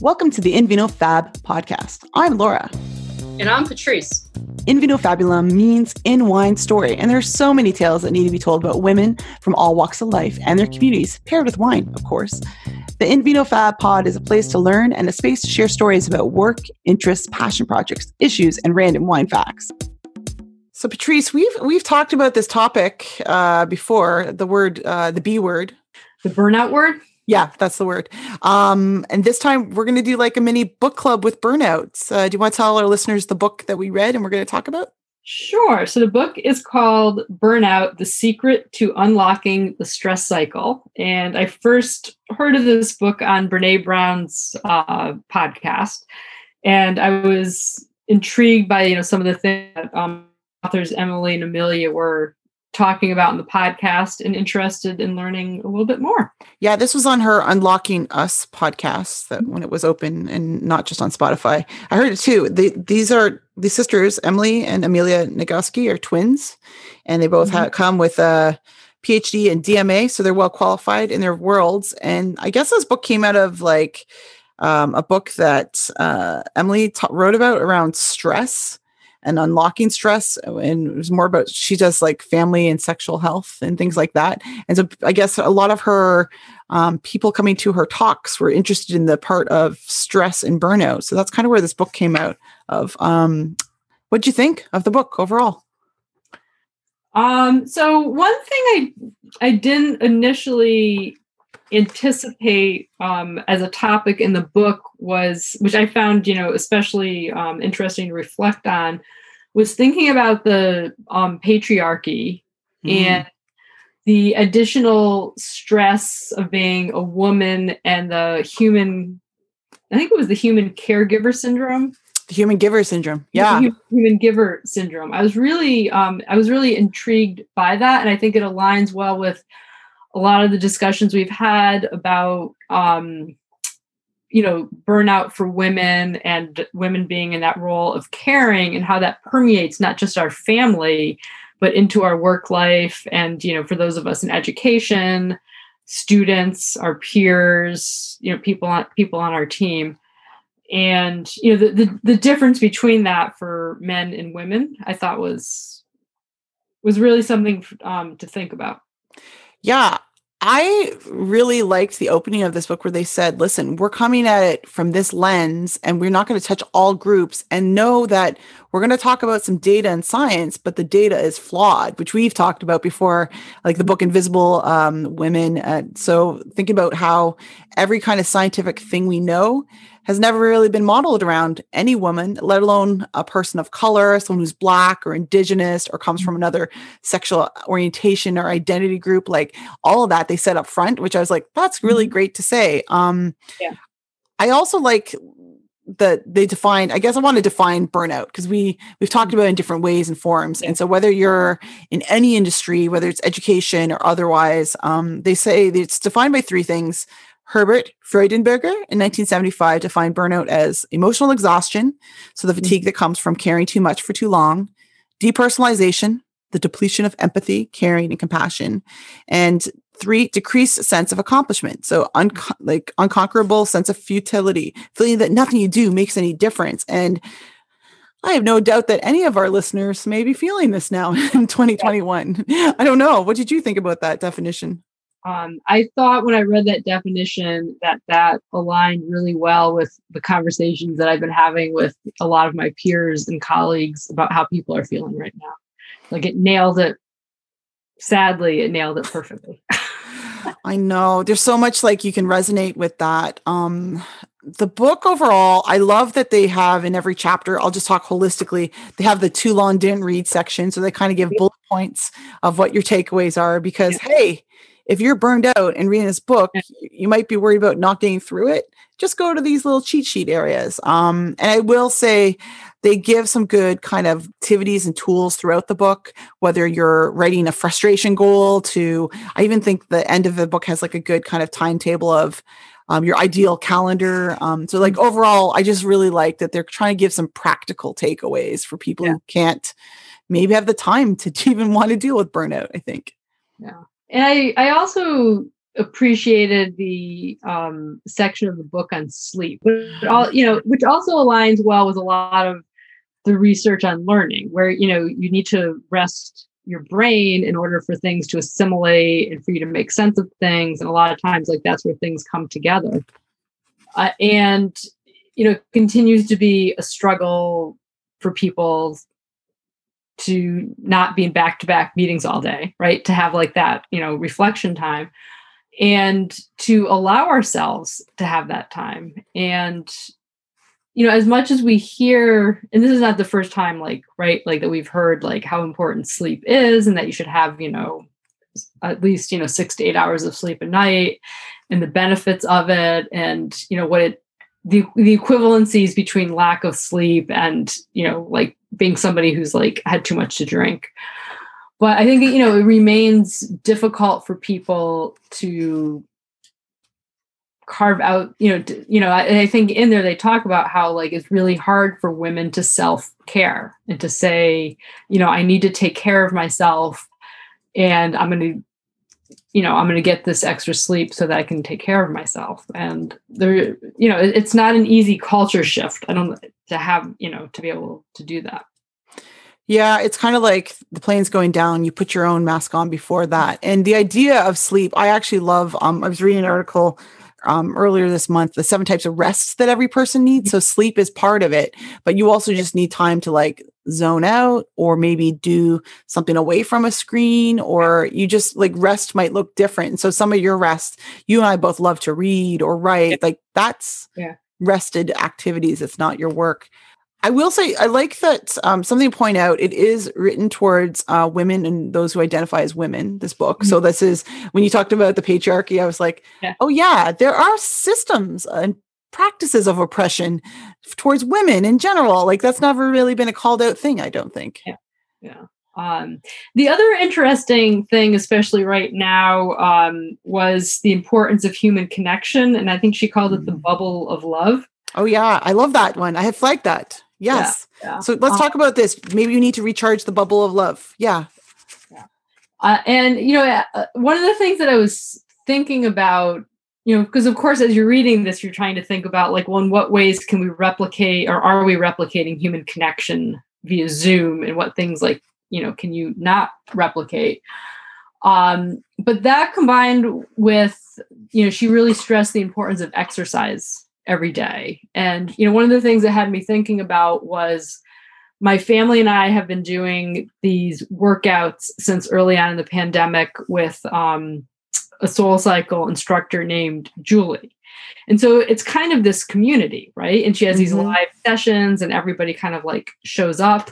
Welcome to the Invino Fab podcast. I'm Laura. And I'm Patrice. Invino Fabulum means in wine story, and there are so many tales that need to be told about women from all walks of life and their communities, paired with wine, of course. The Invino Fab pod is a place to learn and a space to share stories about work, interests, passion projects, issues, and random wine facts. So, Patrice, we've we've talked about this topic uh, before. The word, uh, the B word, the burnout word. Yeah, that's the word. Um, and this time we're going to do like a mini book club with burnouts. Uh, do you want to tell our listeners the book that we read and we're going to talk about? Sure. So the book is called Burnout The Secret to Unlocking the Stress Cycle. And I first heard of this book on Brene Brown's uh, podcast. And I was intrigued by you know some of the things that um, authors Emily and Amelia were talking about in the podcast and interested in learning a little bit more. Yeah, this was on her Unlocking Us podcast that when it was open and not just on Spotify. I heard it too. They, these are the sisters, Emily and Amelia Nagoski, are twins, and they both mm-hmm. have come with a PhD and DMA, so they're well qualified in their worlds. And I guess this book came out of like um, a book that uh, Emily ta- wrote about around stress and unlocking stress and it was more about she does like family and sexual health and things like that. And so i guess a lot of her um, people coming to her talks were interested in the part of stress and burnout. So that's kind of where this book came out of. Um, what do you think of the book overall? Um, so one thing i i didn't initially anticipate um, as a topic in the book was, which I found, you know, especially um, interesting to reflect on, was thinking about the um, patriarchy mm. and the additional stress of being a woman and the human, I think it was the human caregiver syndrome. The human giver syndrome. Yeah. Human, human giver syndrome. I was really, um, I was really intrigued by that. And I think it aligns well with a lot of the discussions we've had about um, you know burnout for women and women being in that role of caring and how that permeates not just our family but into our work life and you know for those of us in education students our peers you know people on people on our team. And you know the, the, the difference between that for men and women i thought was was really something um, to think about yeah, I really liked the opening of this book where they said, listen, we're coming at it from this lens and we're not going to touch all groups and know that we're going to talk about some data and science, but the data is flawed, which we've talked about before, like the book Invisible um, Women. Uh, so think about how every kind of scientific thing we know has never really been modeled around any woman, let alone a person of color, someone who's black or indigenous or comes from another sexual orientation or identity group. Like all of that they said up front, which I was like, that's really mm-hmm. great to say. Um, yeah. I also like that they define i guess i want to define burnout because we we've talked about it in different ways and forms. And so whether you're in any industry whether it's education or otherwise um, they say it's defined by three things. Herbert Freudenberger in 1975 defined burnout as emotional exhaustion, so the fatigue that comes from caring too much for too long, depersonalization, the depletion of empathy, caring, and compassion, and three, decreased sense of accomplishment. So, un- like unconquerable sense of futility, feeling that nothing you do makes any difference. And I have no doubt that any of our listeners may be feeling this now in 2021. I don't know. What did you think about that definition? um, I thought when I read that definition that that aligned really well with the conversations that I've been having with a lot of my peers and colleagues about how people are feeling right now. Like it nailed it. Sadly, it nailed it perfectly. I know. There's so much like you can resonate with that. Um, the book overall, I love that they have in every chapter. I'll just talk holistically. They have the too long didn't read section, so they kind of give bullet points of what your takeaways are. Because yeah. hey, if you're burned out and reading this book, you might be worried about not getting through it. Just go to these little cheat sheet areas. Um, and I will say they give some good kind of activities and tools throughout the book, whether you're writing a frustration goal to, I even think the end of the book has like a good kind of timetable of um, your ideal calendar. Um, so like overall, I just really like that they're trying to give some practical takeaways for people yeah. who can't maybe have the time to even want to deal with burnout, I think. Yeah and I I also appreciated the um, section of the book on sleep, but all you know, which also aligns well with a lot of the research on learning, where you know you need to rest your brain in order for things to assimilate and for you to make sense of things, and a lot of times, like that's where things come together. Uh, and you know, continues to be a struggle for people to not be in back-to-back meetings all day, right? To have like that, you know, reflection time and to allow ourselves to have that time and you know as much as we hear and this is not the first time like right like that we've heard like how important sleep is and that you should have you know at least you know 6 to 8 hours of sleep a night and the benefits of it and you know what it the the equivalencies between lack of sleep and you know like being somebody who's like had too much to drink. But I think you know it remains difficult for people to carve out you know you know I, I think in there they talk about how like it's really hard for women to self care and to say you know I need to take care of myself and I'm going to you know i'm going to get this extra sleep so that i can take care of myself and there you know it's not an easy culture shift i don't to have you know to be able to do that yeah, it's kind of like the plane's going down. You put your own mask on before that. And the idea of sleep, I actually love. Um, I was reading an article um, earlier this month, the seven types of rests that every person needs. So sleep is part of it, but you also just need time to like zone out or maybe do something away from a screen or you just like rest might look different. And so some of your rest, you and I both love to read or write. Like that's yeah. rested activities. It's not your work. I will say I like that um, something to point out. It is written towards uh, women and those who identify as women. This book. Mm-hmm. So this is when you talked about the patriarchy. I was like, yeah. oh yeah, there are systems and practices of oppression towards women in general. Like that's never really been a called out thing. I don't think. Yeah. Yeah. Um, the other interesting thing, especially right now, um, was the importance of human connection, and I think she called it the mm. bubble of love. Oh yeah, I love that one. I have flagged that. Yes. Yeah, yeah. So let's um, talk about this. Maybe you need to recharge the bubble of love. Yeah. Yeah. Uh, and you know, uh, uh, one of the things that I was thinking about, you know, because of course, as you're reading this, you're trying to think about like, well, in what ways can we replicate, or are we replicating human connection via Zoom, and what things like, you know, can you not replicate? Um, but that combined with, you know, she really stressed the importance of exercise every day. And, you know, one of the things that had me thinking about was my family and I have been doing these workouts since early on in the pandemic with um, a soul cycle instructor named Julie. And so it's kind of this community, right? And she has these mm-hmm. live sessions and everybody kind of like shows up.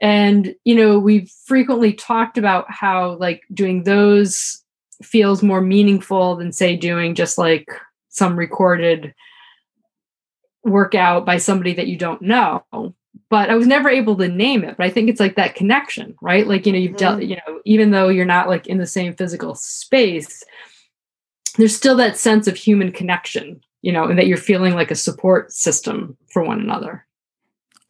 And, you know, we've frequently talked about how like doing those feels more meaningful than, say, doing just like some recorded workout by somebody that you don't know but i was never able to name it but i think it's like that connection right like you know you've mm-hmm. dealt you know even though you're not like in the same physical space there's still that sense of human connection you know and that you're feeling like a support system for one another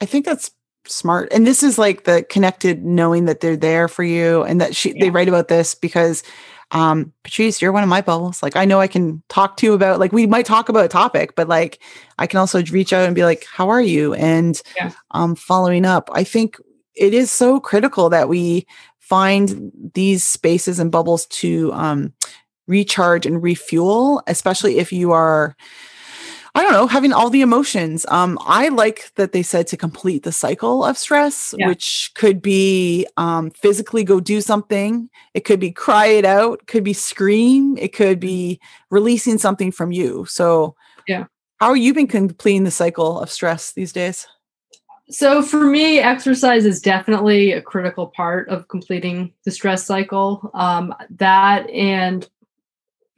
i think that's smart and this is like the connected knowing that they're there for you and that she yeah. they write about this because um, Patrice, you're one of my bubbles. Like I know I can talk to you about like we might talk about a topic, but like I can also reach out and be like, how are you? And yeah. um following up. I think it is so critical that we find these spaces and bubbles to um recharge and refuel, especially if you are I don't know, having all the emotions. Um, I like that they said to complete the cycle of stress, yeah. which could be um, physically go do something. It could be cry it out, could be scream, it could be releasing something from you. So, yeah. How are you been completing the cycle of stress these days? So for me, exercise is definitely a critical part of completing the stress cycle. Um, that and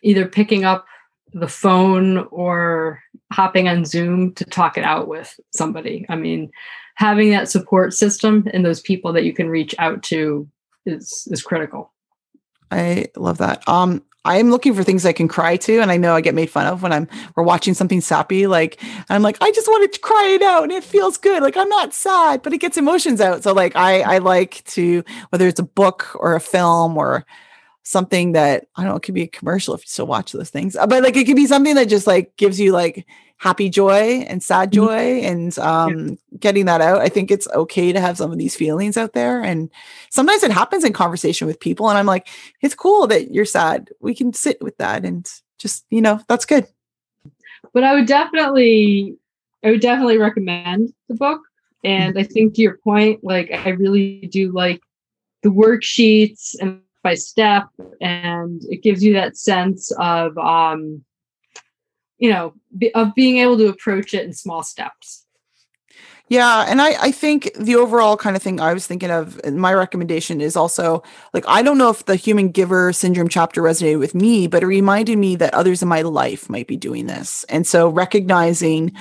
either picking up the phone or hopping on Zoom to talk it out with somebody. I mean, having that support system and those people that you can reach out to is is critical. I love that. Um, I am looking for things I can cry to, and I know I get made fun of when I'm we're watching something sappy. Like I'm like, I just want to cry it out, and it feels good. Like I'm not sad, but it gets emotions out. So like I I like to whether it's a book or a film or something that I don't know, it could be a commercial if you still watch those things, uh, but like it could be something that just like gives you like happy joy and sad Mm-hmm. joy and um getting that out. I think it's okay to have some of these feelings out there. And sometimes it happens in conversation with people. And I'm like, it's cool that you're sad. We can sit with that and just, you know, that's good. but I would definitely, I would definitely recommend the book. And I think to your point, like I really do like the worksheets and by step, and it gives you that sense of, um, you know, be, of being able to approach it in small steps. Yeah, and I I think the overall kind of thing I was thinking of my recommendation is also like I don't know if the human giver syndrome chapter resonated with me, but it reminded me that others in my life might be doing this. And so recognizing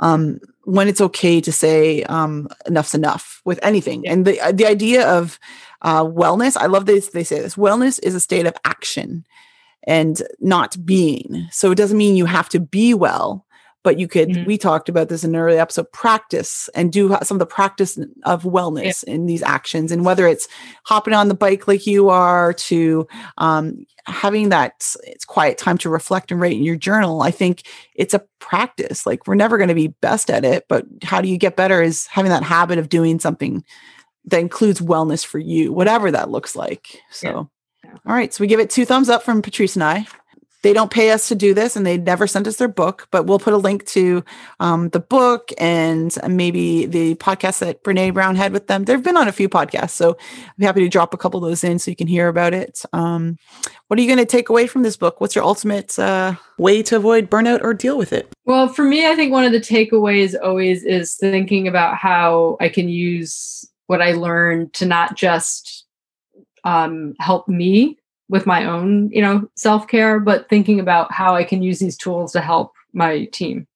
um when it's okay to say um enough's enough with anything. Yeah. And the the idea of uh wellness, I love this they say this. Wellness is a state of action and not being. So it doesn't mean you have to be well, but you could Mhm. we talked about this in an early episode practice and do some of the practice of wellness in these actions and whether it's hopping on the bike like you are to um, having that it's quiet time to reflect and write in your journal i think it's a practice like we're never going to be best at it but how do you get better is having that habit of doing something that includes wellness for you whatever that looks like so Yeah. All right so we give it two thumbs up from patrice and i. They don't pay us to do this and they never sent us their book but we'll put a link to um, the book and maybe the podcast that brene brown had with them. They've been on a few podcasts so i'm happy to drop a couple of those in so you can hear about it. Um, what are you going to take away from this book? What's your ultimate uh, way to avoid burnout or deal with it? Well, for me, I think one of the takeaways always is thinking about how I can use what I learned to not just um, help me with my own, you know, self care, but thinking about how I can use these tools to help my team.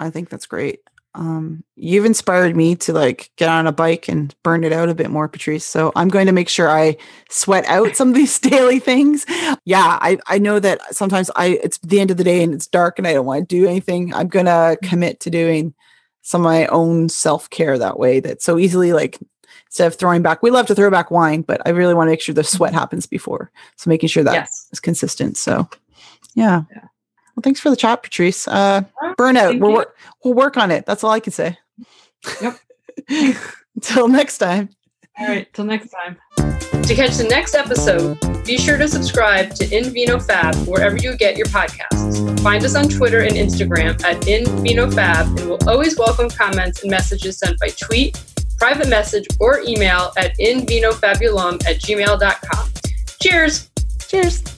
i think that's great. Um, you've inspired me to like get on a bike and burn it out a bit more patrice so i'm going to make sure i sweat out some of these daily things. Yeah i i know that sometimes i it's the end of the day and it's dark and i don't want to do anything. I'm going to commit to doing some of my own self-care that way that so easily like instead of throwing back we love to throw back wine but i really want to make sure the sweat happens before so making sure that yes. is consistent so yeah, Yeah. well thanks for the chat patrice uh Oh, burnout we'll, you. wor- we'll work on it that's all i can say Yep. until next time All right. Till next time. To catch the next episode, be sure to subscribe to In Vino Fab wherever you get your podcasts. Find us on Twitter and Instagram at In Vino Fab, and we'll always welcome comments and messages sent by tweet, private message, or email at invinofabulum at gmail.com. Cheers! cheers